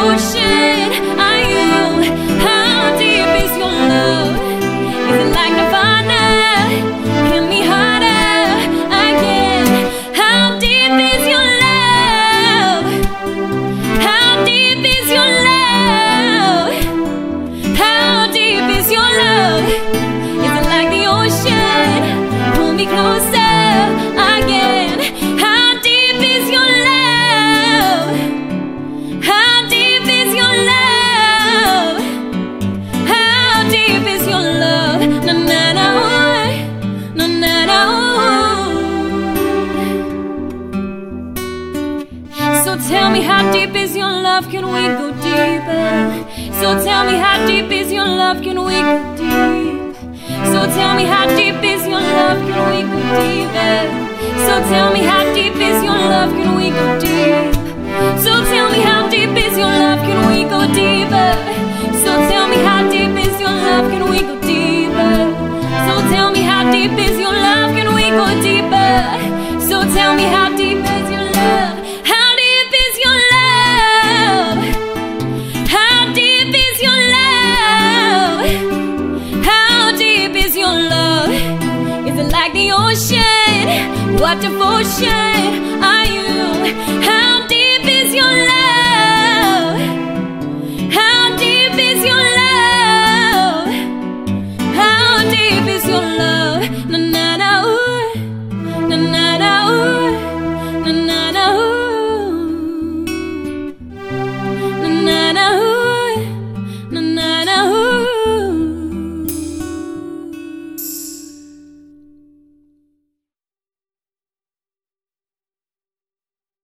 What So tell me how deep is your love? Can we go deeper? So tell me how deep is your love? Can we go deep? So tell me how deep is your love? Can we go deeper? So tell me how deep is your love? Can we go deep? So tell me how deep is your love? Can we go deeper? So tell me how deep is your love? Can we go deeper? So tell me how deep is your love? Can we go deeper? So tell me how deep devotion, what devotion are you? How deep is your love?